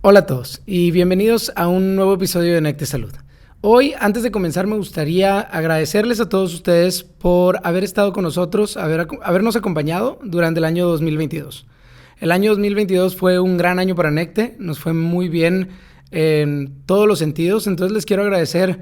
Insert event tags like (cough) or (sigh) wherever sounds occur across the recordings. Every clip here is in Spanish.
Hola a todos y bienvenidos a un nuevo episodio de Necte Salud. Hoy, antes de comenzar, me gustaría agradecerles a todos ustedes por haber estado con nosotros, haber, habernos acompañado durante el año 2022. El año 2022 fue un gran año para Necte, nos fue muy bien en todos los sentidos, entonces les quiero agradecer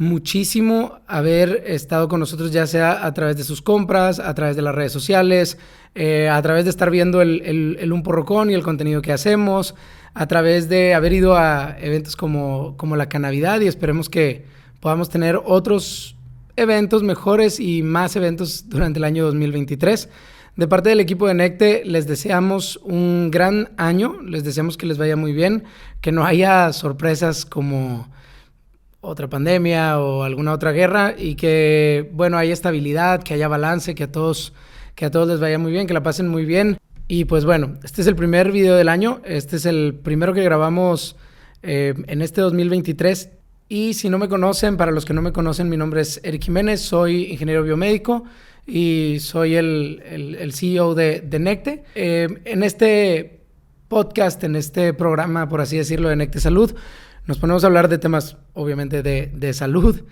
muchísimo haber estado con nosotros, ya sea a través de sus compras, a través de las redes sociales, eh, a través de estar viendo el, el, Un Porrocón y el contenido que hacemos, a través de haber ido a eventos como, como la Canavidad y esperemos que podamos tener otros eventos mejores y más eventos durante el año 2023. De parte del equipo de Necte, les deseamos un gran año, les deseamos que les vaya muy bien, que no haya sorpresas como otra pandemia o alguna otra guerra y que, bueno, haya estabilidad, que haya balance, que a todos, que a todos les vaya muy bien, que la pasen muy bien. Y pues bueno, este es el primer video del año, este es el primero que grabamos eh, en este 2023. Y si no me conocen, para los que no me conocen, mi nombre es Eric Jiménez, soy ingeniero biomédico y soy el, el, CEO de, de Necte. Eh, en este podcast, en este programa, por así decirlo, de Necte Salud, nos ponemos a hablar de temas, obviamente, de, salud.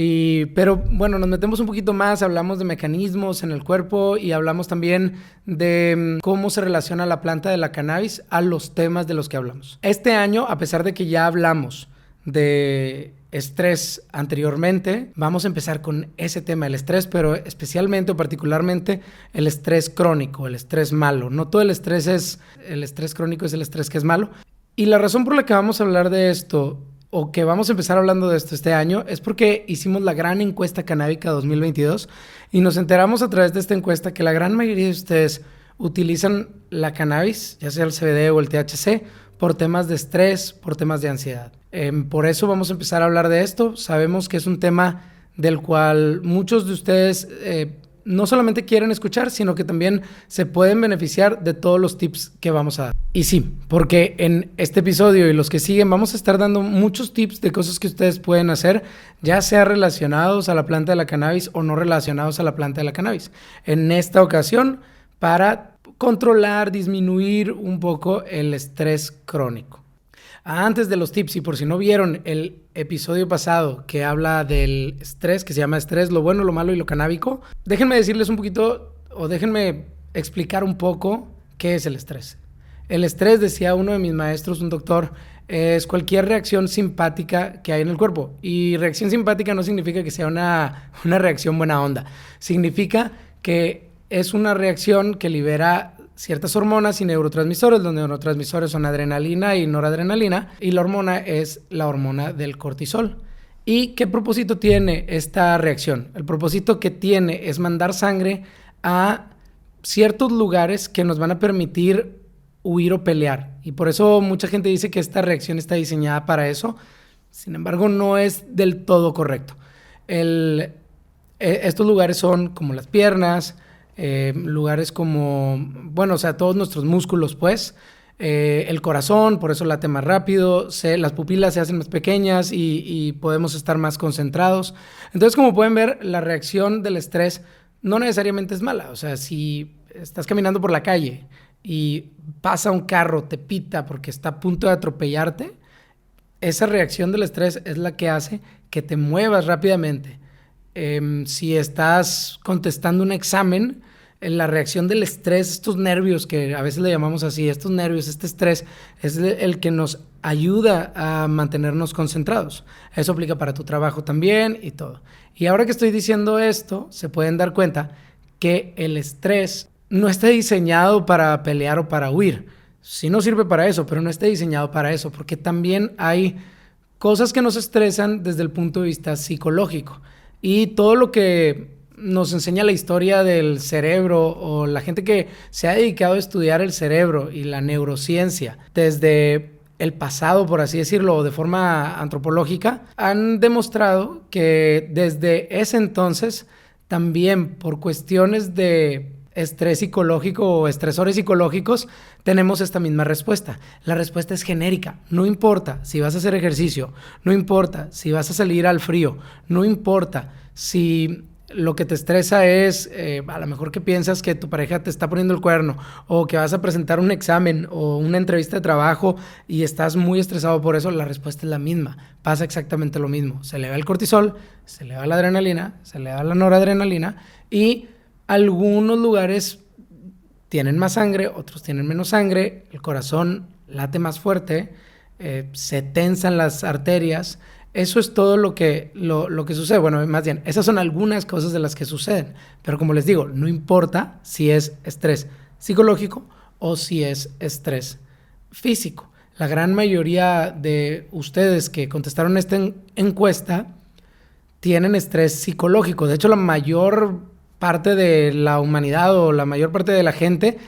Y, pero bueno, nos metemos un poquito más, hablamos de mecanismos en el cuerpo y hablamos también de mm, cómo se relaciona la planta de la cannabis a los temas de los que hablamos. Este año, a pesar de que ya hablamos de estrés anteriormente, vamos a empezar con ese tema, el estrés, pero especialmente o particularmente el estrés crónico, el estrés malo. No todo el estrés es, el estrés crónico es el estrés que es malo. Y la razón por la que vamos a hablar de esto, o que vamos a empezar hablando de esto este año, es porque hicimos la gran encuesta canábica 2022 y nos enteramos a través de esta encuesta que la gran mayoría de ustedes utilizan la cannabis, ya sea el CBD o el THC, por temas de estrés, por temas de ansiedad. Em, por eso vamos a empezar a hablar de esto. Sabemos que es un tema del cual muchos de ustedes eh, no solamente quieren escuchar, sino que también se pueden beneficiar de todos los tips que vamos a dar. Y sí, porque en este episodio y los que siguen vamos a estar dando muchos tips de cosas que ustedes pueden hacer, ya sea relacionados a la planta de la cannabis o no relacionados a la planta de la cannabis. En esta ocasión, para controlar, disminuir un poco el estrés crónico. Antes de los tips, y por si no vieron el episodio pasado que habla del estrés, que se llama estrés, lo bueno, lo malo y lo canábico, déjenme decirles un poquito, o déjenme explicar un poco qué es el estrés. El estrés, decía uno de mis maestros, un doctor, es cualquier reacción simpática que hay en el cuerpo. Y reacción simpática no significa que sea una, una reacción buena onda. Significa que es una reacción que libera ciertas hormonas y neurotransmisores. Los neurotransmisores son adrenalina y noradrenalina y la hormona es la hormona del cortisol. ¿Y qué propósito tiene esta reacción? El propósito que tiene es mandar sangre a ciertos lugares que nos van a permitir huir o pelear. Y por eso mucha gente dice que esta reacción está diseñada para eso. Sin embargo, no es del todo correcto. Eh, estos lugares son como las piernas, eh, lugares como, bueno, o sea, todos nuestros músculos, pues, eh, el corazón, por eso late más rápido, las pupilas se hacen más pequeñas y, podemos estar más concentrados. Entonces, como pueden ver, la reacción del estrés no necesariamente es mala. O sea, si estás caminando por la calle y pasa un carro, te pita porque está a punto de atropellarte, esa reacción del estrés es la que hace que te muevas rápidamente. Em, si estás contestando un examen, la reacción del estrés, estos nervios que a veces le llamamos así, estos nervios, este estrés, es el que nos ayuda a mantenernos concentrados. Eso aplica para tu trabajo también y todo. Y ahora que estoy diciendo esto, se pueden dar cuenta que el estrés no está diseñado para pelear o para huir. Sí no sirve para eso, pero no está diseñado para eso, porque también hay cosas que nos estresan desde el punto de vista psicológico. Y todo lo que nos enseña la historia del cerebro o la gente que se ha dedicado a estudiar el cerebro y la neurociencia desde el pasado, por así decirlo, de forma antropológica, han demostrado que desde ese entonces, también por cuestiones de estrés psicológico o estresores psicológicos, tenemos esta misma respuesta. La respuesta es genérica. No importa si vas a hacer ejercicio, no importa si vas a salir al frío, no importa si lo que te estresa es eh, a lo mejor que piensas que tu pareja te está poniendo el cuerno o que vas a presentar un examen o una entrevista de trabajo y estás muy estresado por eso, la respuesta es la misma. Pasa exactamente lo mismo. Se le va el cortisol, se le va la adrenalina, se le va la noradrenalina y algunos lugares tienen más sangre, otros tienen menos sangre, el corazón late más fuerte, eh, se tensan las arterias eso es todo lo que, lo, que sucede. Bueno, más bien, esas son algunas cosas de las que suceden. Pero como les digo, no importa si es estrés psicológico o si es estrés físico. La gran mayoría de ustedes que contestaron esta encuesta tienen estrés psicológico. De hecho, la mayor parte de la humanidad o la mayor parte de la gente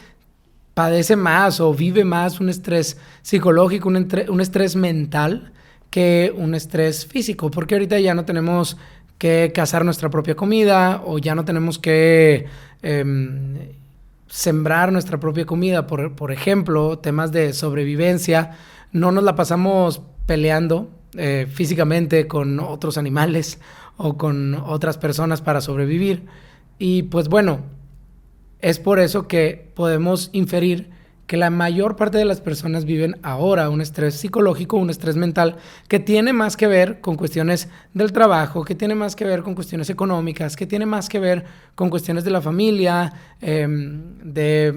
padece más o vive más un estrés psicológico, un, un estrés mental que un estrés físico, porque ahorita ya no tenemos que cazar nuestra propia comida o ya no tenemos que em, sembrar nuestra propia comida, por, por, ejemplo, temas de sobrevivencia, no nos la pasamos peleando eh, físicamente con otros animales o con otras personas para sobrevivir. Y pues bueno, es por eso que podemos inferir que la mayor parte de las personas viven ahora un estrés psicológico, un estrés mental que tiene más que ver con cuestiones del trabajo, que tiene más que ver con cuestiones económicas, que tiene más que ver con cuestiones de la familia, em, de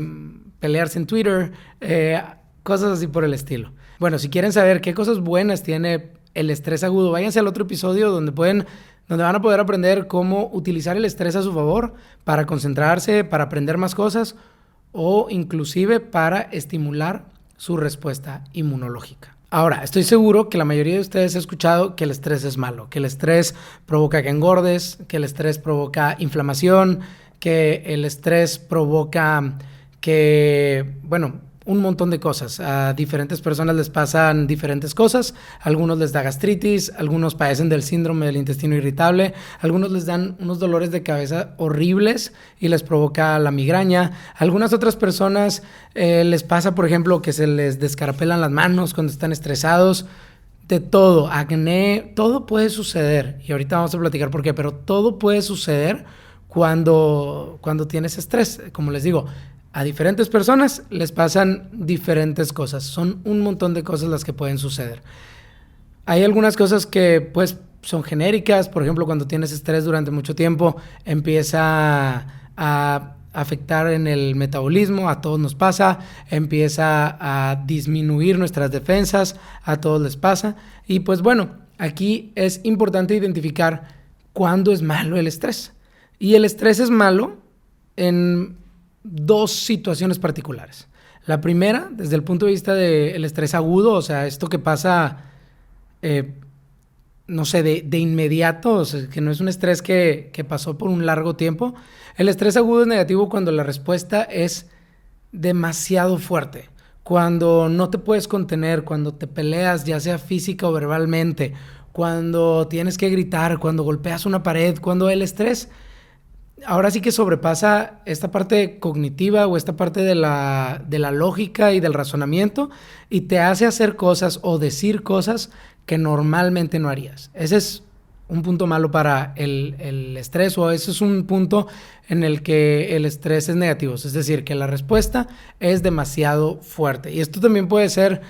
pelearse en Twitter, eh, cosas así por el estilo. Bueno, si quieren saber qué cosas buenas tiene el estrés agudo, váyanse al otro episodio donde pueden donde van a poder aprender cómo utilizar el estrés a su favor para concentrarse, para aprender más cosas o inclusive para estimular su respuesta inmunológica. Ahora, estoy seguro que la mayoría de ustedes ha escuchado que el estrés es malo, que el estrés provoca que engordes, que el estrés provoca inflamación, que el estrés provoca que, bueno, un montón de cosas. A diferentes personas les pasan diferentes cosas. algunos les da gastritis, algunos padecen del síndrome del intestino irritable, algunos les dan unos dolores de cabeza horribles y les provoca la migraña. algunas otras personas eh, les pasa, por ejemplo, que se les descarapelan las manos cuando están estresados. De todo, acné, todo puede suceder. Y ahorita vamos a platicar por qué, pero todo puede suceder cuando, cuando tienes estrés. Como les digo, a diferentes personas les pasan diferentes cosas. Son un montón de cosas las que pueden suceder. Hay algunas cosas que pues son genéricas, por ejemplo, cuando tienes estrés durante mucho tiempo empieza a afectar en el metabolismo, a todos nos pasa, empieza a disminuir nuestras defensas, a todos les pasa. Y pues bueno, aquí es importante identificar cuándo es malo el estrés. Y el estrés es malo en dos situaciones particulares. La primera, desde el punto de vista del estrés agudo, o sea, esto que pasa, eh, no sé, de, inmediato, o sea, que no es un estrés que, que pasó por un largo tiempo. El estrés agudo es negativo cuando la respuesta es demasiado fuerte, cuando no te puedes contener, cuando te peleas, ya sea física o verbalmente, cuando tienes que gritar, cuando golpeas una pared, cuando el estrés ahora sí que sobrepasa esta parte cognitiva o esta parte de la, de la lógica y del razonamiento y te hace hacer cosas o decir cosas que normalmente no harías. Ese es un punto malo para el, el, estrés o ese es un punto en el que el estrés es negativo. Es decir, que la respuesta es demasiado fuerte. Y esto también puede ser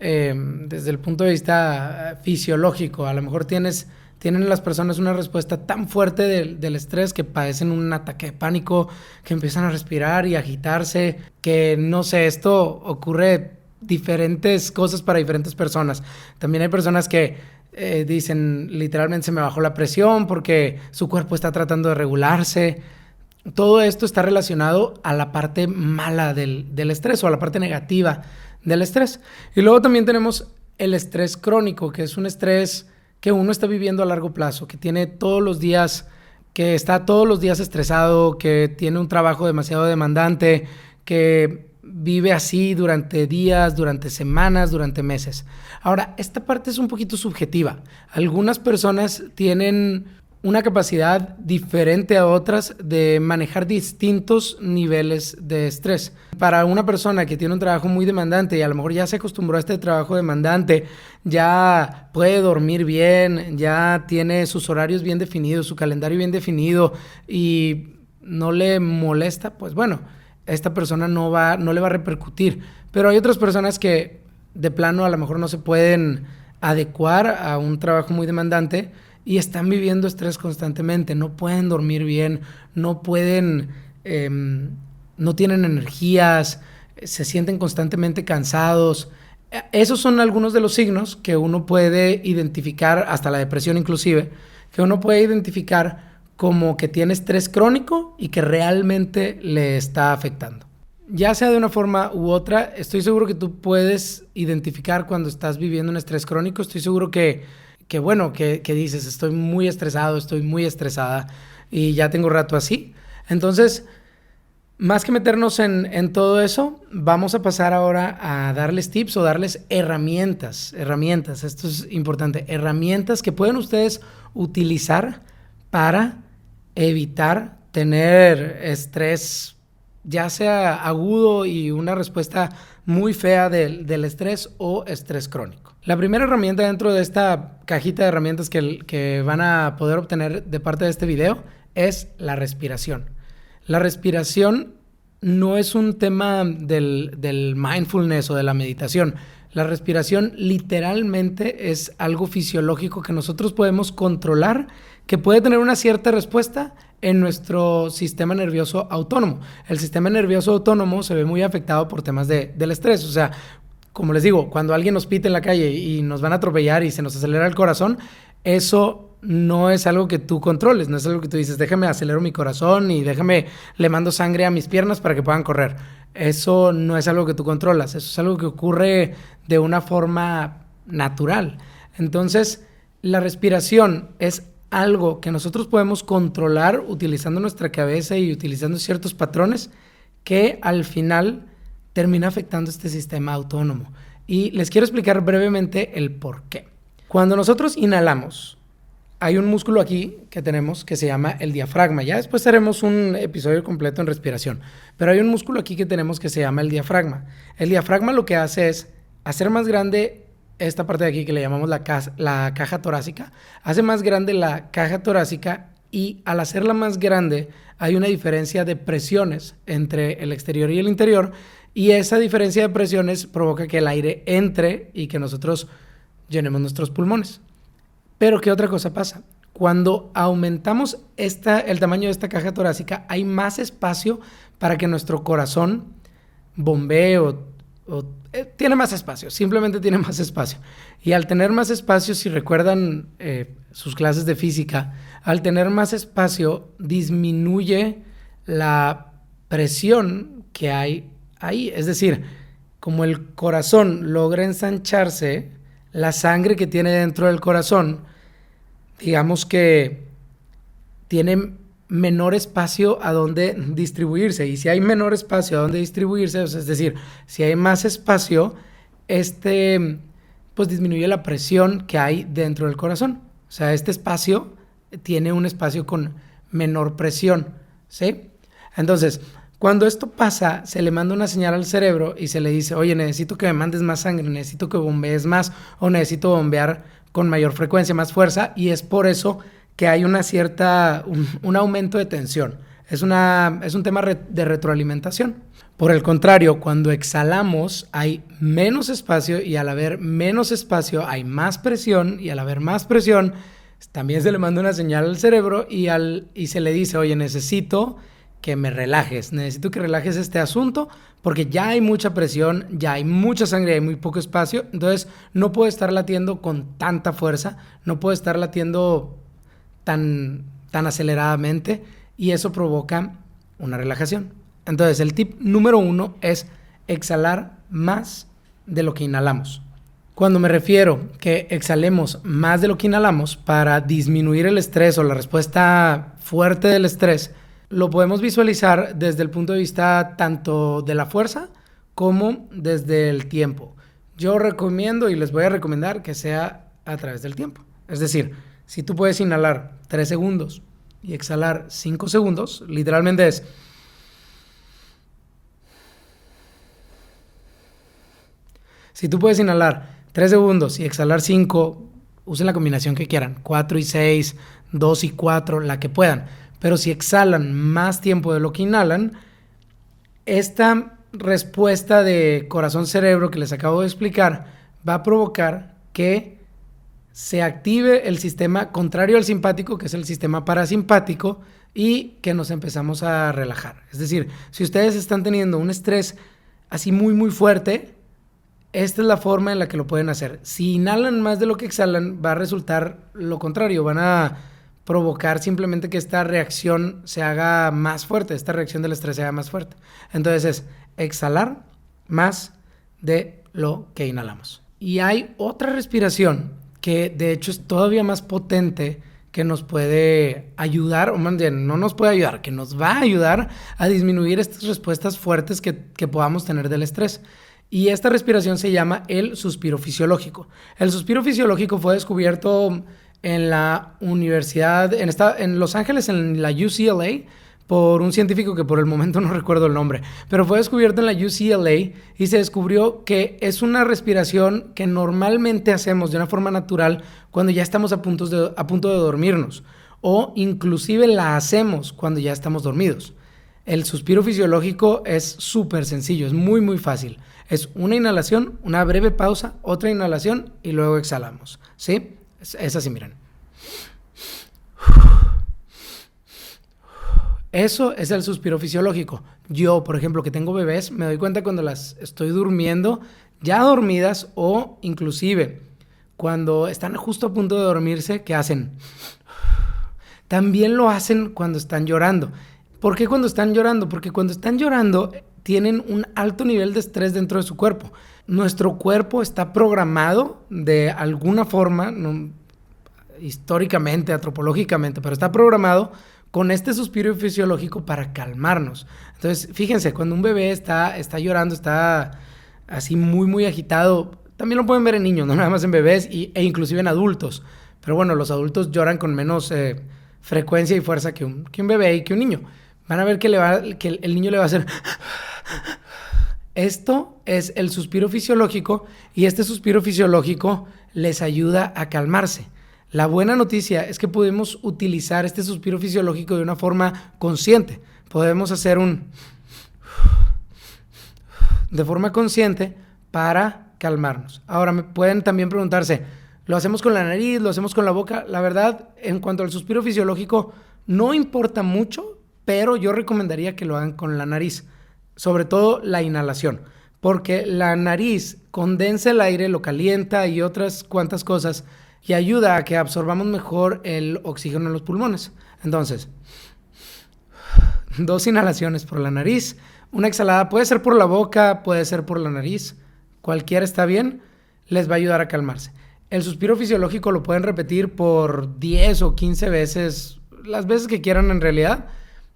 eh, desde el punto de vista fisiológico. A lo mejor tienes tienen las personas una respuesta tan fuerte del, estrés que padecen un ataque de pánico, que empiezan a respirar y agitarse, que no sé, esto ocurre diferentes cosas para diferentes personas. También hay personas que eh, dicen literalmente se me bajó la presión porque su cuerpo está tratando de regularse. Todo esto está relacionado a la parte mala del, del estrés o a la parte negativa del estrés. Y luego también tenemos el estrés crónico, que es un estrés que uno está viviendo a largo plazo, que tiene todos los días, que está todos los días estresado, que tiene un trabajo demasiado demandante, que vive así durante días, durante semanas, durante meses. Ahora, esta parte es un poquito subjetiva. Algunas personas tienen una capacidad diferente a otras de manejar distintos niveles de estrés. Para una persona que tiene un trabajo muy demandante y a lo mejor ya se acostumbró a este trabajo demandante, ya puede dormir bien, ya tiene sus horarios bien definidos, su calendario bien definido y no le molesta, pues bueno, esta persona no va no le va a repercutir. Pero hay otras personas que de plano a lo mejor no se pueden adecuar a un trabajo muy demandante y están viviendo estrés constantemente, no pueden dormir bien, no pueden, em, no tienen energías, se sienten constantemente cansados. E, esos son algunos de los signos que uno puede identificar, hasta la depresión inclusive, que uno puede identificar como que tiene estrés crónico y que realmente le está afectando. Ya sea de una forma u otra, estoy seguro que tú puedes identificar cuando estás viviendo un estrés crónico, estoy seguro que que bueno, que, dices, estoy muy estresado, estoy muy estresada y ya tengo rato así. Entonces, más que meternos en, en, todo eso, vamos a pasar ahora a darles tips o darles herramientas, herramientas, esto es importante, herramientas que pueden ustedes utilizar para evitar tener estrés, ya sea agudo y una respuesta muy fea del estrés o estrés crónico. La primera herramienta dentro de esta cajita de herramientas que, van a poder obtener de parte de este video es la respiración. La respiración no es un tema del, del, mindfulness o de la meditación. La respiración literalmente es algo fisiológico que nosotros podemos controlar, que puede tener una cierta respuesta en nuestro sistema nervioso autónomo. El sistema nervioso autónomo se ve muy afectado por temas de, del estrés. O sea, como les digo, cuando alguien nos pite en la calle y nos van a atropellar y se nos acelera el corazón, eso no es algo que tú controles, no es algo que tú dices, déjame acelero mi corazón y déjame, le mando sangre a mis piernas para que puedan correr. Eso no es algo que tú controlas, eso es algo que ocurre de una forma natural. Entonces, la respiración es algo que nosotros podemos controlar utilizando nuestra cabeza y utilizando ciertos patrones que al final termina afectando este sistema autónomo. Y les quiero explicar brevemente el por qué. Cuando nosotros inhalamos, hay un músculo aquí que tenemos que se llama el diafragma. Ya después haremos un episodio completo en respiración. Pero hay un músculo aquí que tenemos que se llama el diafragma. El diafragma lo que hace es hacer más grande esta parte de aquí que le llamamos la, la caja torácica. Hace más grande la caja torácica y al hacerla más grande hay una diferencia de presiones entre el exterior y el interior y esa diferencia de presiones provoca que el aire entre y que nosotros llenemos nuestros pulmones. Pero ¿qué otra cosa pasa? Cuando aumentamos esta, el tamaño de esta caja torácica, hay más espacio para que nuestro corazón bombee o, eh, tiene más espacio, simplemente tiene más espacio. Y al tener más espacio, si recuerdan eh, sus clases de física, al tener más espacio disminuye la presión que hay ahí. Es decir, como el corazón logra ensancharse, la sangre que tiene dentro del corazón, digamos que tiene menor espacio a donde distribuirse. Y si hay menor espacio a donde distribuirse, es decir, si hay más espacio, este pues disminuye la presión que hay dentro del corazón. O sea, este espacio tiene un espacio con menor presión, ¿sí? Entonces, cuando esto pasa, se le manda una señal al cerebro y se le dice, oye, necesito que me mandes más sangre, necesito que bombees más o necesito bombear con mayor frecuencia, más fuerza y es por eso que hay una cierta, un, aumento de tensión. Es, una, es un tema de retroalimentación. Por el contrario, cuando exhalamos hay menos espacio y al haber menos espacio hay más presión y al haber más presión también se le manda una señal al cerebro y, al, y se le dice, oye, necesito que me relajes. Necesito que relajes este asunto porque ya hay mucha presión, ya hay mucha sangre, hay muy poco espacio. Entonces no puedo estar latiendo con tanta fuerza, no puedo estar latiendo tan, tan aceleradamente y eso provoca una relajación. Entonces el tip número uno es exhalar más de lo que inhalamos. Cuando me refiero que exhalemos más de lo que inhalamos para disminuir el estrés o la respuesta fuerte del estrés, lo podemos visualizar desde el punto de vista tanto de la fuerza como desde el tiempo. Yo recomiendo y les voy a recomendar que sea a través del tiempo. Es decir, Si tú puedes inhalar 3 segundos y exhalar 5 segundos, literalmente es... Si tú puedes inhalar 3 segundos y exhalar 5, usen la combinación que quieran, 4 y 6, 2 y 4, la que puedan. Pero si exhalan más tiempo de lo que inhalan, esta respuesta de corazón-cerebro que les acabo de explicar va a provocar que se active el sistema contrario al simpático, que es el sistema parasimpático, y que nos empezamos a relajar. Es decir, si ustedes están teniendo un estrés así muy, muy fuerte, esta es la forma en la que lo pueden hacer. Si inhalan más de lo que exhalan, va a resultar lo contrario, van a provocar simplemente que esta reacción se haga más fuerte, esta reacción del estrés se haga más fuerte. Entonces es exhalar más de lo que inhalamos. Y hay otra respiración que de hecho es todavía más potente que nos puede ayudar, o más bien, no nos puede ayudar, que nos va a ayudar a disminuir estas respuestas fuertes que, que podamos tener del estrés. Y esta respiración se llama el suspiro fisiológico. El suspiro fisiológico fue descubierto en la universidad, en, esta, en Los Ángeles, en la UCLA, por un científico que por el momento no (laughs) recuerdo el nombre, pero fue descubierto en la UCLA y se descubrió que es una respiración que normalmente hacemos de una forma natural cuando ya estamos a, punto de, a punto de dormirnos o inclusive la hacemos cuando ya estamos dormidos. El suspiro fisiológico es súper sencillo, es muy muy fácil. Es una inhalación, una breve pausa, otra inhalación y luego exhalamos. ¿Sí? Es, así, miren. Eso es el suspiro fisiológico. Yo, por ejemplo, que tengo bebés, me doy cuenta cuando las estoy durmiendo, ya dormidas o inclusive cuando están justo a punto de dormirse, ¿qué hacen? También lo hacen cuando están llorando. ¿Por qué cuando están llorando? Porque cuando están llorando tienen un alto nivel de estrés dentro de su cuerpo. Nuestro cuerpo está programado de alguna forma, históricamente, antropológicamente, pero está programado con este suspiro fisiológico para calmarnos. Entonces, fíjense, cuando un bebé está, está llorando, está así muy, muy agitado, también lo pueden ver en niños, no nada más en bebés e inclusive en adultos. Pero bueno, los adultos lloran con menos eh, frecuencia y fuerza que un, que un bebé y que un niño. Van a ver que, le va, que el niño le va a hacer esto es el suspiro fisiológico y este suspiro fisiológico les ayuda a calmarse. La buena noticia es que podemos utilizar este suspiro fisiológico de una forma consciente. Podemos hacer un de forma consciente para calmarnos. Ahora me pueden también preguntarse, ¿lo hacemos con la nariz? ¿Lo hacemos con la boca? La verdad, en cuanto al suspiro fisiológico, no importa mucho, pero yo recomendaría que lo hagan con la nariz sobre todo la inhalación, porque la nariz condensa el aire, lo calienta y otras cuantas cosas y ayuda a que absorbamos mejor el oxígeno en los pulmones. Entonces, dos inhalaciones por la nariz, una exhalada puede ser por la boca, puede ser por la nariz, cualquiera está bien, les va a ayudar a calmarse. El suspiro fisiológico lo pueden repetir por 10 o 15 veces, las veces que quieran en realidad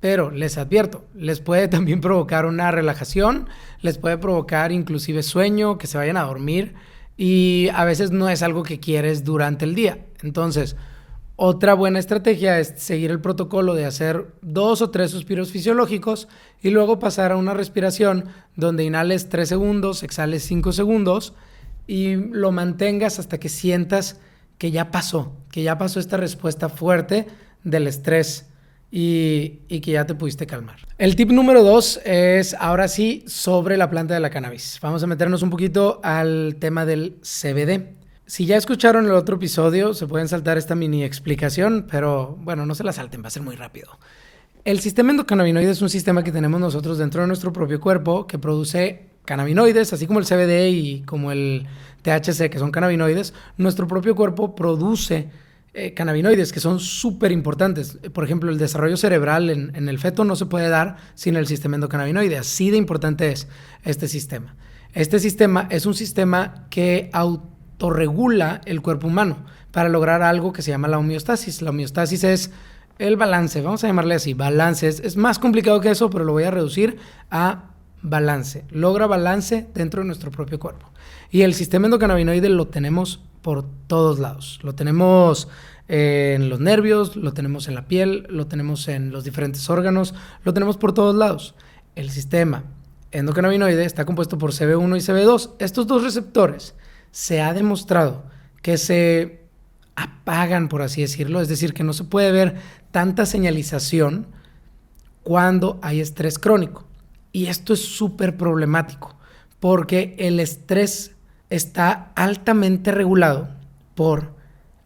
pero les advierto, les puede (laughs) también provocar una relajación, les puede provocar inclusive sueño, que se vayan a dormir y a veces no es algo que quieres durante el día. Entonces, otra buena estrategia es seguir el protocolo de hacer dos o tres suspiros fisiológicos y luego pasar a una respiración donde inhales tres segundos, exhales cinco segundos y lo mantengas hasta que sientas que ya pasó, que ya pasó esta respuesta fuerte del estrés y, que ya te pudiste calmar. El tip número dos es ahora sí sobre la planta de la cannabis. Vamos a meternos un poquito al tema del CBD. Si ya escucharon el otro episodio, se pueden saltar esta mini explicación, pero bueno, no se la salten, va a ser muy rápido. El sistema endocannabinoide es un sistema que tenemos nosotros dentro de nuestro propio cuerpo que produce cannabinoides, así como el CBD y como el THC, que son cannabinoides. Nuestro propio cuerpo produce eh, que son súper importantes. Por ejemplo, el desarrollo cerebral en, el feto no se puede dar sin el sistema endocannabinoide. Así de importante es este sistema. Este sistema es un sistema que autorregula el cuerpo humano para lograr algo que se llama la homeostasis. La homeostasis es el balance, vamos a llamarle así, balance. Es, más complicado que eso, pero lo voy a reducir a balance. Logra balance dentro de nuestro propio cuerpo. Y el sistema endocannabinoide lo tenemos por todos lados. Lo tenemos en los nervios, lo tenemos en la piel, lo tenemos en los diferentes órganos, lo tenemos por todos lados. El sistema endocannabinoide está compuesto por CB1 y CB2. Estos dos receptores se ha demostrado que se apagan, por así decirlo, es decir, que no se puede ver tanta señalización cuando hay estrés crónico. Y esto es súper problemático, porque el estrés está altamente regulado por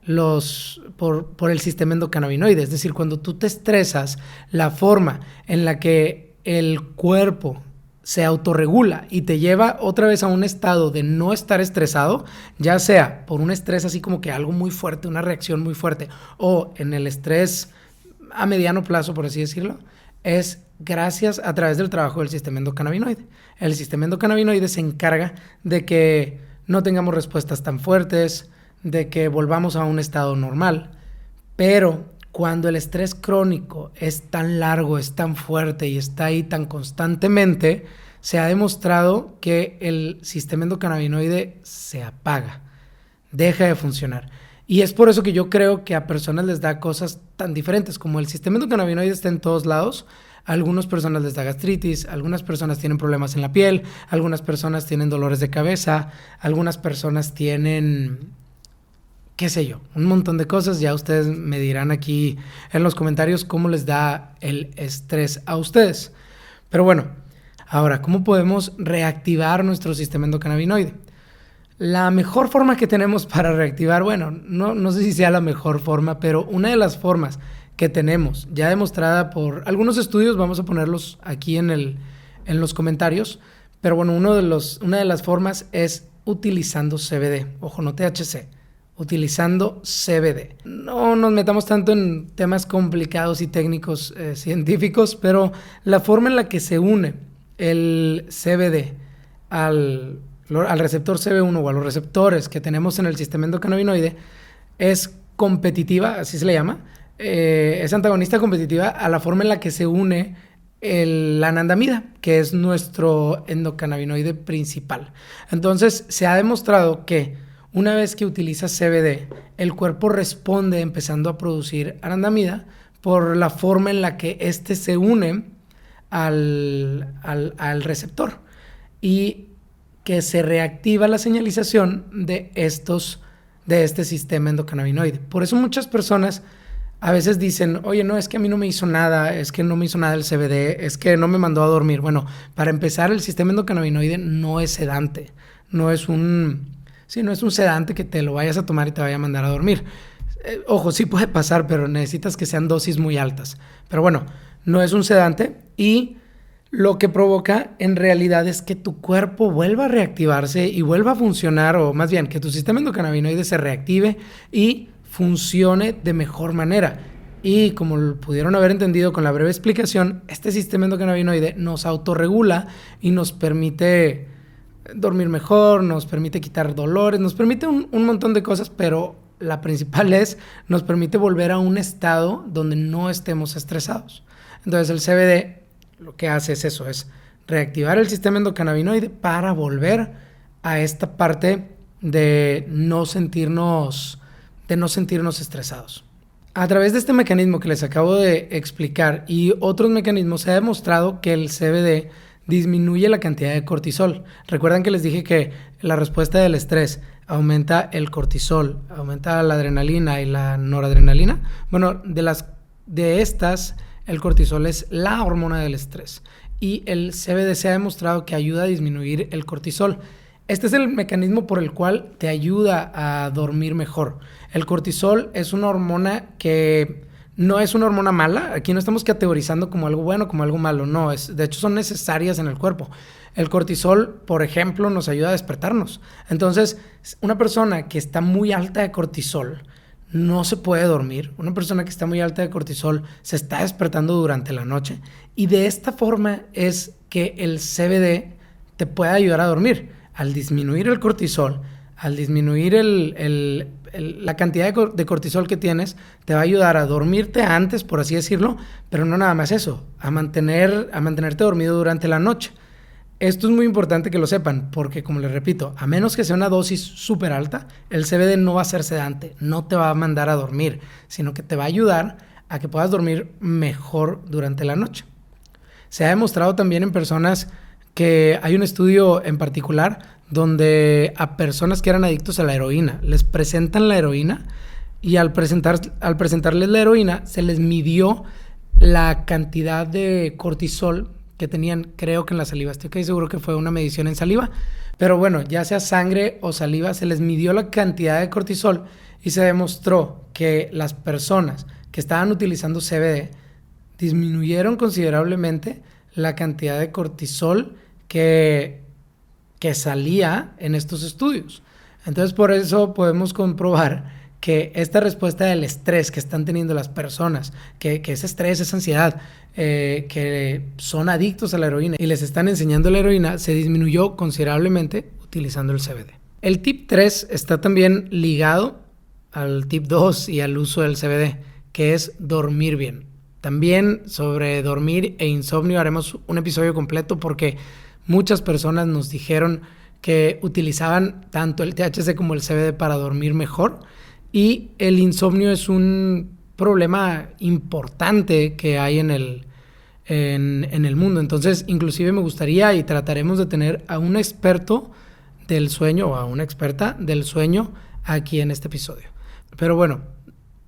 los por, por, el sistema endocannabinoide. Es decir, cuando tú te estresas, la forma en la que el cuerpo se autorregula y te lleva otra vez a un estado de no estar estresado, ya sea por un estrés así como que algo muy fuerte, una reacción muy fuerte, o en el estrés a mediano plazo, por así decirlo, es gracias a través del trabajo del sistema endocannabinoide. El sistema endocannabinoide se encarga de que no tengamos respuestas tan fuertes, de que volvamos a un estado normal. Pero cuando el estrés crónico es tan largo, es tan fuerte y está ahí tan constantemente, se ha demostrado que el sistema endocannabinoide se apaga, deja de funcionar. Y es por eso que yo creo que a personas les da cosas tan diferentes, como el sistema endocannabinoide está en todos lados, algunas personas les da gastritis, algunas personas tienen problemas en la piel, algunas personas tienen dolores de cabeza, algunas personas tienen qué sé yo, un montón de cosas. Ya ustedes me dirán aquí en los comentarios cómo les da el estrés a ustedes. Pero bueno, ahora, ¿cómo podemos reactivar nuestro sistema endocannabinoide? La mejor forma que tenemos para reactivar, bueno, no, no sé si sea la mejor forma, pero una de las formas que tenemos, ya demostrada por algunos estudios, vamos a ponerlos aquí en, el, en los comentarios, pero bueno, uno de los, una de las formas es utilizando CBD, ojo, no THC utilizando CBD. No nos metamos tanto en temas complicados y técnicos eh, (laughs) científicos, pero la forma en la que se une el CBD al, al receptor CB1 o a los receptores que tenemos en el sistema endocannabinoide es competitiva, así se le llama, eh, es antagonista competitiva a la forma en la que se une el, la anandamida, que es nuestro endocannabinoide principal. Entonces, se ha demostrado que una vez que utilizas CBD, el cuerpo responde empezando a producir arandamida por la forma en la que éste se une al, receptor y que se reactiva la señalización de estos de este sistema endocannabinoide. Por eso muchas personas a veces dicen, oye, no, es que a mí no me hizo nada, es que no me hizo nada el CBD, es que no me mandó a dormir. Bueno, para empezar, el sistema endocannabinoide no es sedante, no es un, Sí, no es un sedante que te lo vayas a tomar y te vaya a mandar a dormir. Eh, ojo, sí puede pasar, pero necesitas que sean dosis muy altas. Pero bueno, no es un sedante y lo que provoca en realidad es que tu cuerpo vuelva a reactivarse y vuelva a funcionar, o más bien que tu sistema endocannabinoide se reactive y funcione de mejor manera. Y como pudieron haber entendido con la breve explicación, este sistema endocannabinoide nos autorregula y nos permite dormir mejor, nos permite quitar dolores, nos permite un, montón de cosas, pero la principal (laughs) es, nos permite volver a un estado donde no estemos estresados. Entonces el CBD lo que hace es eso, es reactivar el sistema endocannabinoide para volver a esta parte de no sentirnos, de no sentirnos estresados. A través de este mecanismo que les acabo de explicar y otros mecanismos se ha demostrado que el CBD disminuye la cantidad de cortisol. Recuerdan que les dije que la respuesta del estrés aumenta el cortisol, aumenta la adrenalina y la noradrenalina. Bueno, de las de estas el cortisol es la hormona del estrés y el CBD se ha demostrado que ayuda a disminuir el cortisol. Este es el mecanismo por el cual te ayuda a dormir mejor. El cortisol es una hormona que no es una hormona mala, aquí no estamos categorizando como algo bueno, como algo malo, no, es, de hecho son necesarias en el cuerpo. El cortisol, por ejemplo, nos ayuda a despertarnos. Entonces, una persona que está muy alta de cortisol no se puede dormir. Una persona que está muy alta de cortisol se está despertando durante la noche. Y de esta forma es que el CBD te puede ayudar a dormir. Al disminuir el cortisol, al disminuir la cantidad de, cortisol que tienes, te va a ayudar a dormirte antes, por así decirlo, pero no nada más eso, a, mantener, a mantenerte dormido durante la noche. Esto es muy importante que lo sepan, porque como les repito, a menos que sea una dosis súper alta, el CBD no va a ser sedante, no te va a mandar a dormir, sino que te va a ayudar a que puedas dormir mejor durante la noche. Se ha demostrado también en personas que hay un estudio en particular donde a personas que eran adictos a la heroína les presentan la heroína y al, presentar, al presentarles la heroína se les midió la cantidad de cortisol que tenían, creo que en la saliva. Estoy casi seguro que fue una medición en saliva. Pero bueno, ya sea sangre o saliva, se les midió la cantidad de cortisol y se demostró que las personas que estaban utilizando CBD disminuyeron considerablemente la cantidad de cortisol que, que salía en estos estudios. Entonces por eso podemos comprobar que esta respuesta del estrés que están teniendo las personas, que, ese estrés, esa ansiedad, eh, que son adictos a la heroína y les están enseñando la heroína, se disminuyó considerablemente utilizando el CBD. El tip 3 está también ligado al tip 2 y al uso del CBD, que es dormir bien. También sobre dormir e insomnio haremos un episodio completo porque muchas personas nos dijeron que utilizaban tanto el THC como el CBD para dormir mejor y el insomnio es un problema importante que hay en el, en, el mundo. Entonces, inclusive me gustaría y trataremos de tener a un experto del sueño o a una experta del sueño aquí en este episodio. Pero bueno,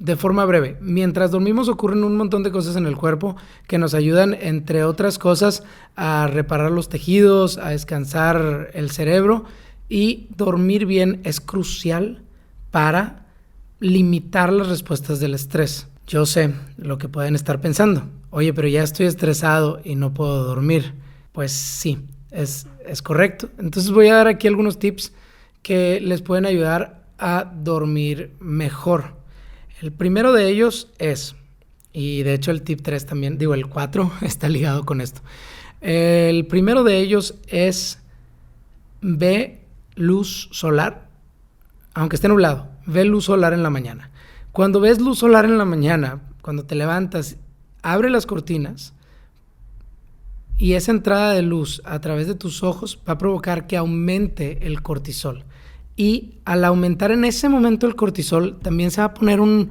de forma breve, mientras dormimos ocurren un montón de cosas en el cuerpo que nos ayudan, entre otras cosas, a reparar los tejidos, a descansar el cerebro y dormir bien es crucial para limitar las respuestas del estrés. Yo sé lo que pueden estar pensando. Oye, pero ya estoy estresado y no puedo dormir. Pues sí, es, es correcto. Entonces voy a dar aquí algunos tips que les pueden ayudar a dormir mejor. El primero de ellos es, y de hecho el tip 3 también, digo el 4 (laughs) está ligado con esto. El primero de ellos es ve luz solar, aunque esté nublado ve luz solar en la mañana. Cuando ves luz solar en la mañana, cuando te levantas, abre las cortinas y esa entrada de luz a través de tus ojos va a provocar que aumente el cortisol. Y al aumentar en ese momento el cortisol, también se va a poner un,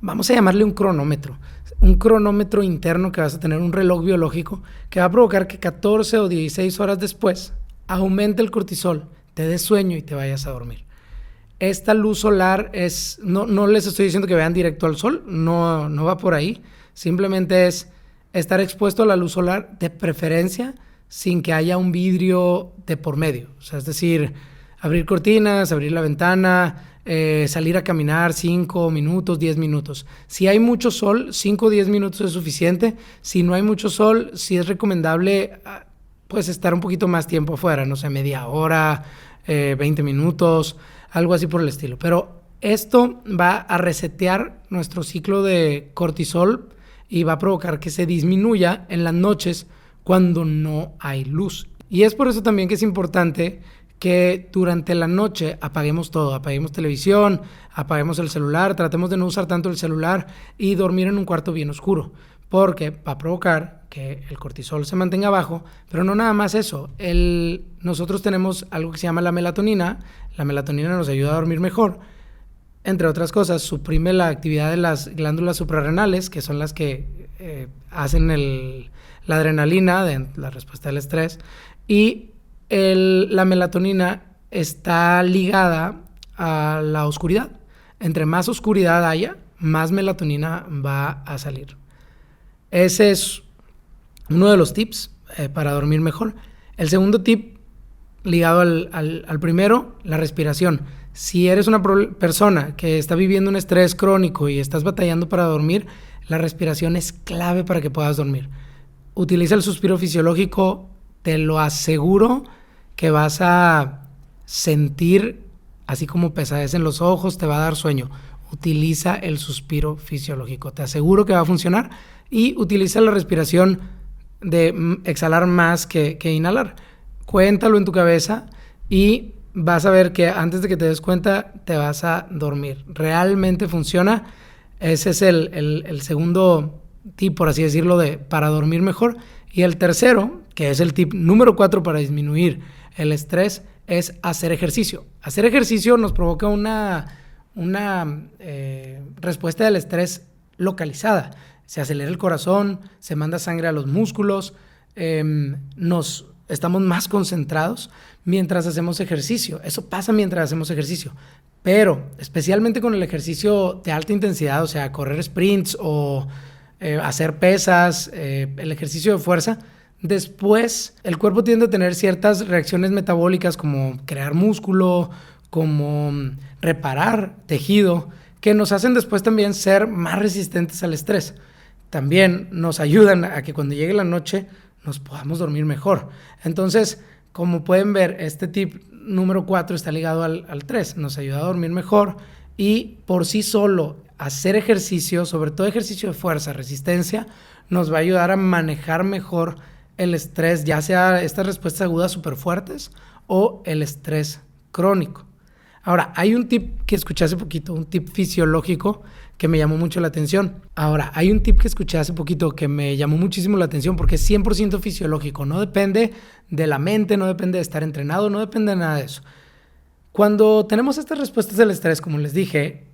vamos a llamarle un cronómetro, un cronómetro interno que vas a tener, un reloj biológico, que va a provocar que 14 o 16 horas después aumente el cortisol, te dé sueño y te vayas a dormir. Esta luz solar es, no, no les estoy diciendo que vean directo al sol, no, no va por ahí, simplemente es estar expuesto a la luz solar de preferencia sin que haya un vidrio de por medio, es decir, abrir cortinas, abrir la ventana, eh, salir a caminar 5 minutos, 10 minutos. Si hay mucho sol, 5 o 10 minutos es suficiente. Si no hay mucho sol, sí es recomendable ah, pues estar un poquito más tiempo afuera, no sé, media hora, 20 eh, minutos algo así por el estilo. Pero esto va a resetear nuestro ciclo de cortisol y va a provocar que se disminuya en las noches cuando no hay luz. Y es por eso también que es importante que durante la noche apaguemos todo, apaguemos televisión, apaguemos el celular, tratemos de no usar tanto el celular y dormir en un cuarto bien oscuro, porque va a provocar que el cortisol se mantenga bajo, pero no nada más eso, nosotros tenemos algo que se llama la melatonina, la melatonina nos ayuda a dormir mejor. Entre otras cosas, suprime la actividad de las glándulas suprarrenales, que son las que eh, hacen la adrenalina, de, la respuesta al estrés. Y la melatonina está ligada a la oscuridad. Entre más oscuridad haya, más melatonina va a salir. Ese es uno de los tips eh, para dormir mejor. El segundo tip ligado al, primero, la respiración. Si eres una persona que está viviendo un estrés crónico y estás batallando para dormir, la respiración es clave para que puedas dormir. Utiliza el suspiro fisiológico, te lo aseguro que vas a sentir así como pesadez en los ojos, te va a dar sueño. Utiliza el suspiro fisiológico, te aseguro que va a funcionar y utiliza la respiración de exhalar más que inhalar cuéntalo en tu cabeza y vas a ver que antes de que te des cuenta te vas a dormir. Realmente funciona. Ese es el, segundo tip, por así decirlo, de, para dormir mejor. Y el tercero, que es el tip número 4 para disminuir el estrés, es hacer ejercicio. Hacer ejercicio nos provoca una, una eh, respuesta del estrés localizada. Se acelera el corazón, se manda sangre a los músculos, em, nos estamos más concentrados mientras hacemos ejercicio. Eso pasa mientras hacemos ejercicio. Pero especialmente con el ejercicio de alta intensidad, o sea, correr sprints o eh, hacer pesas, eh, el ejercicio de fuerza, después el cuerpo tiende a tener ciertas reacciones metabólicas como crear músculo, como mm, reparar tejido, que nos hacen después también ser más resistentes al estrés. También nos ayudan a que cuando llegue la noche nos podamos dormir mejor. Entonces, como pueden ver, este tip número 4 está ligado al, al 3, nos ayuda a dormir mejor y por sí solo hacer ejercicio, sobre todo ejercicio de fuerza, resistencia, nos va a ayudar a manejar mejor el estrés, ya sea estas respuestas agudas súper fuertes o el estrés crónico. Ahora, hay un tip que escuché hace poquito, un tip fisiológico que me llamó mucho la atención. Ahora, hay un tip que escuché hace poquito que me llamó muchísimo la atención porque es 100% fisiológico, no depende de la mente, no depende de estar entrenado, no depende de nada de eso. Cuando tenemos estas respuestas del estrés, como les dije,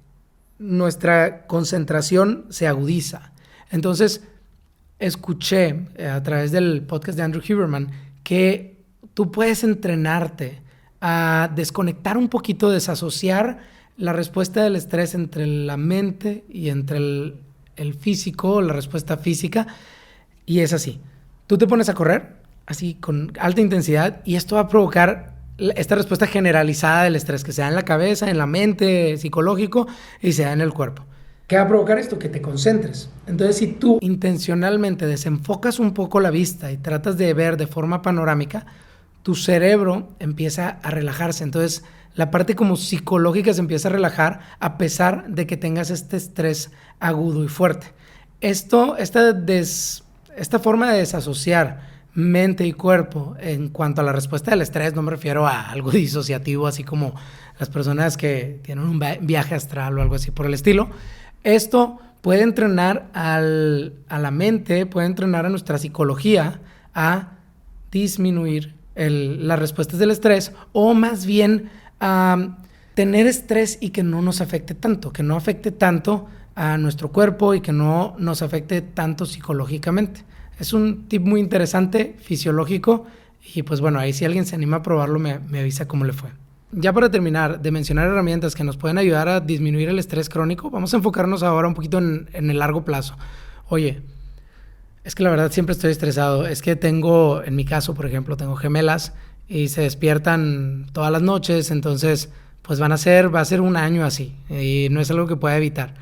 nuestra concentración se agudiza. Entonces, escuché eh, a través del podcast de Andrew Huberman que tú puedes entrenarte a desconectar un poquito, desasociar la respuesta del estrés entre la mente y entre el, físico, la respuesta física. Y es así. Tú te pones a correr, así con alta intensidad, y esto va a provocar esta respuesta generalizada del estrés, que sea en la cabeza, en la mente, psicológico, y sea en el cuerpo. ¿Qué va a provocar esto? Que te concentres. Entonces, si tú intencionalmente desenfocas un poco la vista y tratas de ver de forma panorámica, tu cerebro empieza a relajarse. Entonces, la parte como psicológica se empieza a relajar a pesar de que tengas este estrés agudo y fuerte. Esto, esta, esta forma de desasociar mente y cuerpo en cuanto a la respuesta del estrés, no me refiero a algo (laughs) disociativo, así como las personas que tienen un viaje astral o algo así por el estilo. Esto puede entrenar a la mente, puede entrenar a nuestra psicología a disminuir las respuestas del estrés o más bien a tener estrés y que no nos afecte tanto, que no afecte tanto a nuestro cuerpo y que no nos afecte tanto psicológicamente. Es un tip muy interesante, fisiológico, y pues bueno, ahí si alguien se anima a probarlo me, avisa cómo le fue. Ya para terminar de mencionar herramientas que nos pueden ayudar a disminuir el estrés crónico, vamos a enfocarnos ahora un poquito en, el largo plazo. Oye, es que la verdad siempre estoy estresado. Es que tengo, en mi caso, por ejemplo, tengo gemelas y se despiertan todas las noches, entonces pues van a ser, va a ser un año así y no es algo que pueda evitar.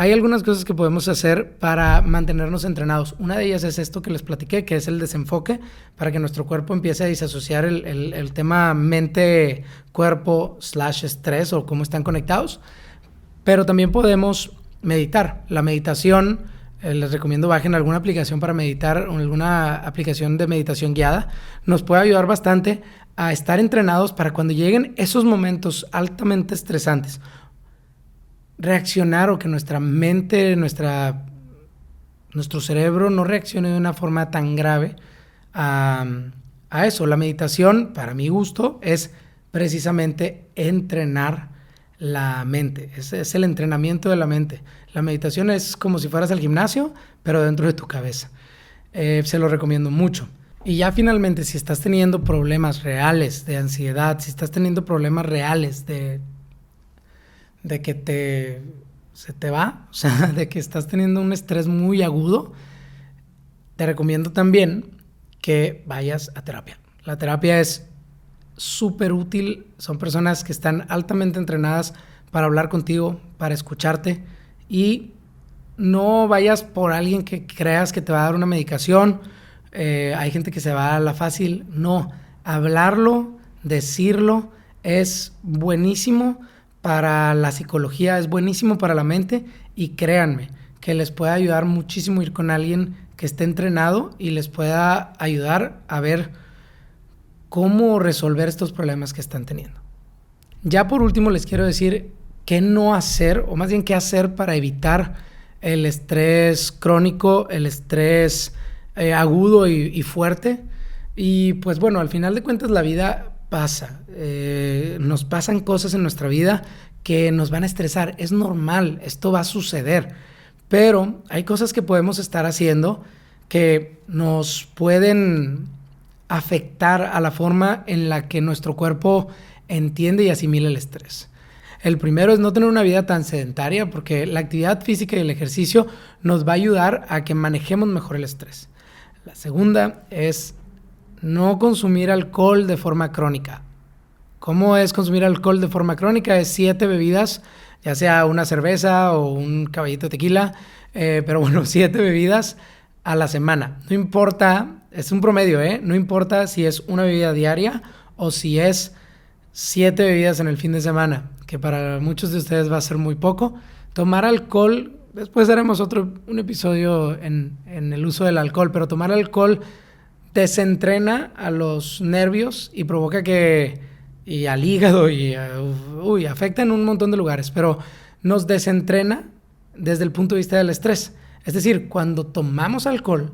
Hay algunas cosas que podemos hacer para mantenernos entrenados. Una de ellas es esto que les platiqué, que es el desenfoque, para que nuestro cuerpo empiece a disasociar el, tema mente-cuerpo slash estrés o cómo están conectados. Pero también podemos meditar. La meditación eh, les recomiendo bajen alguna aplicación para meditar alguna aplicación de meditación guiada. Nos puede ayudar bastante a estar entrenados para cuando lleguen esos momentos altamente estresantes, reaccionar o que nuestra mente, nuestra, nuestro cerebro no reaccione de una forma tan grave a, a eso. La meditación, para mi gusto, es precisamente entrenar la mente, es, el entrenamiento de la mente. La meditación es como si fueras al gimnasio, pero dentro de tu cabeza. Eh, se lo recomiendo mucho. Y ya finalmente, si estás teniendo problemas reales de ansiedad, si estás teniendo problemas reales de, de que te, se te va, o sea, (laughs) de que estás teniendo un estrés muy agudo, te recomiendo también que vayas a terapia. La terapia es súper útil. Son personas que están altamente entrenadas para hablar contigo, para escucharte y no vayas por alguien que creas que te va a dar una medicación. Eh, hay gente que se va a la fácil. No, hablarlo, decirlo es buenísimo para la psicología, es buenísimo para la mente y créanme que les puede ayudar muchísimo ir con alguien que esté entrenado y les pueda ayudar a ver cómo resolver estos problemas que están teniendo. Ya por último les quiero decir qué no hacer, o más bien qué hacer para evitar el estrés crónico, el estrés eh, agudo y, fuerte. Y pues bueno, al final de cuentas la vida pasa. Eh, nos pasan cosas en nuestra vida que nos van a estresar. Es normal, esto va a suceder. Pero hay cosas que podemos estar haciendo que nos pueden afectar a la forma en la que nuestro cuerpo entiende y asimila el estrés. El primero es no tener una vida tan sedentaria porque la actividad física y el ejercicio nos va a ayudar a que manejemos mejor el estrés. La segunda es no consumir alcohol de forma crónica. ¿Cómo es consumir alcohol de forma crónica? Es siete bebidas, ya sea una cerveza o un caballito de tequila, eh, pero bueno, (laughs) siete bebidas a la semana. No importa, es un promedio, ¿eh? No importa si es una bebida diaria o si es siete bebidas en el fin de semana, que para muchos de ustedes va a ser muy poco. Tomar alcohol, después haremos otro, un episodio en, en el uso del alcohol, pero tomar alcohol desentrena a los nervios y provoca que, y al hígado, y uy, afecta en un montón de lugares, pero nos desentrena desde el punto de vista del estrés. Es decir, cuando tomamos alcohol,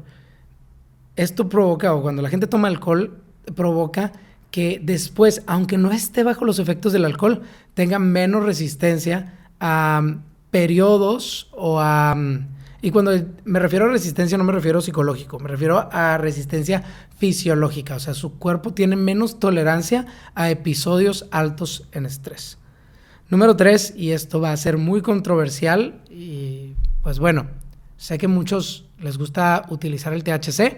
esto provoca, o cuando la gente toma alcohol, provoca que después, aunque no esté bajo los efectos del alcohol, tenga menos resistencia a periodos o a y cuando me refiero a resistencia no me refiero a psicológico, me refiero a resistencia fisiológica, o sea, su cuerpo tiene menos tolerancia a episodios altos en estrés. Número tres, y esto va a ser muy controversial, y pues bueno, sé que muchos les gusta utilizar el THC,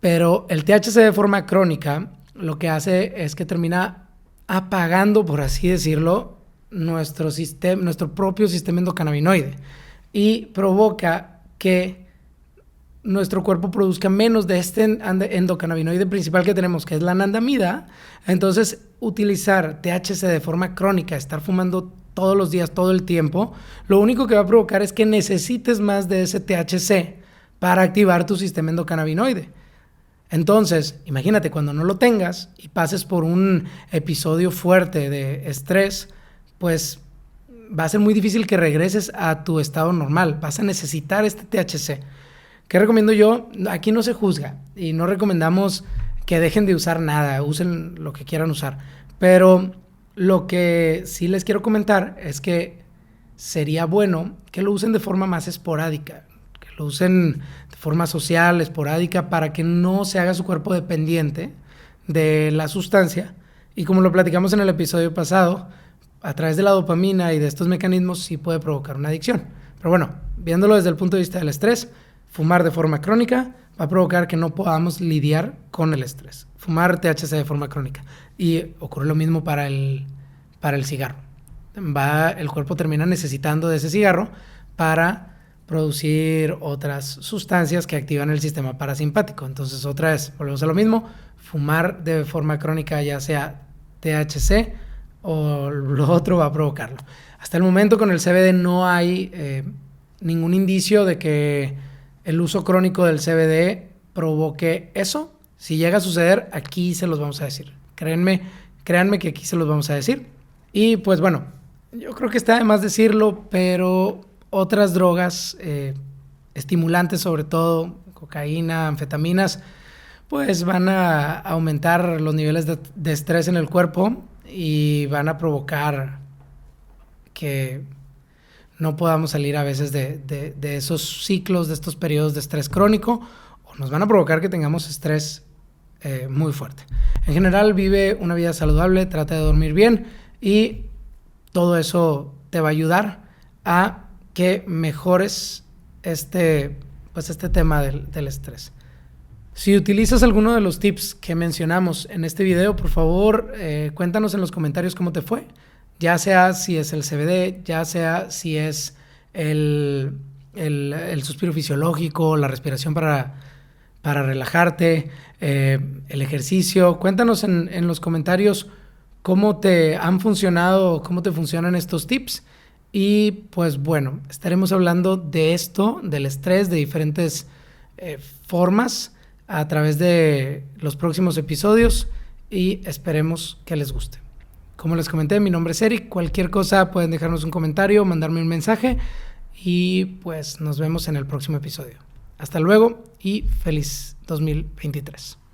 pero el THC de forma crónica lo que hace es que termina apagando, por así decirlo, nuestro, sistema, nuestro propio sistema endocannabinoide y provoca que nuestro cuerpo produzca menos de este endocannabinoide principal que tenemos, que es la anandamida. Entonces, utilizar THC de forma crónica, estar fumando todos los días, todo el tiempo, lo único que va a provocar es que necesites más de ese THC para activar tu sistema endocannabinoide. Entonces, imagínate cuando no lo tengas y pases por un episodio fuerte de estrés, pues va a ser muy difícil que regreses a tu estado normal. Vas a necesitar este THC. ¿Qué recomiendo yo? Aquí no se juzga y no recomendamos que dejen de usar nada, usen lo que quieran usar. Pero lo que sí les quiero comentar es que sería bueno que lo usen de forma más esporádica, que lo usen de forma social, esporádica, para que no se haga su cuerpo dependiente de la sustancia. Y como lo platicamos en el episodio pasado, a través de la dopamina y de estos mecanismos sí puede provocar una adicción. Pero bueno, viéndolo desde el punto de vista del estrés, fumar de forma crónica va a provocar que no podamos lidiar con el estrés. Fumar THC de forma crónica. Y ocurre lo mismo para el, para el cigarro. Va, el cuerpo termina necesitando de ese cigarro para producir otras sustancias que activan el sistema parasimpático. Entonces, otra vez, volvemos a lo mismo, fumar de forma crónica, ya sea THC o lo otro va a provocarlo. Hasta el momento con el CBD no hay eh, ningún indicio de que el uso crónico del CBD provoque eso. Si llega a suceder, aquí se los vamos a decir. Créanme, créanme que aquí se los vamos a decir. Y pues bueno, yo creo que está de más decirlo, pero otras drogas, eh, estimulantes sobre todo, cocaína, anfetaminas, pues van a aumentar los niveles de estrés en el cuerpo y van a provocar que no podamos salir a veces de, esos ciclos, de estos periodos de estrés crónico, o nos van a provocar que tengamos estrés eh, muy fuerte. En general, vive una vida saludable, trata de dormir bien y todo eso te va a ayudar a que mejores este, pues este tema del, del estrés. Si utilizas alguno de los tips que mencionamos en este video, por favor, eh, cuéntanos en los comentarios cómo te fue. Ya sea si es el CBD, ya sea si es el, suspiro fisiológico, la respiración para, para relajarte, eh, el ejercicio. Cuéntanos en, en, los comentarios cómo te han funcionado, cómo te funcionan estos tips. Y pues bueno, estaremos hablando de esto, del estrés, de diferentes eh, formas a través de los próximos episodios y esperemos que les guste. Como les comenté, mi nombre es Eric. Cualquier cosa pueden dejarnos un comentario, mandarme un mensaje y pues nos vemos en el próximo episodio. Hasta luego y feliz 2023.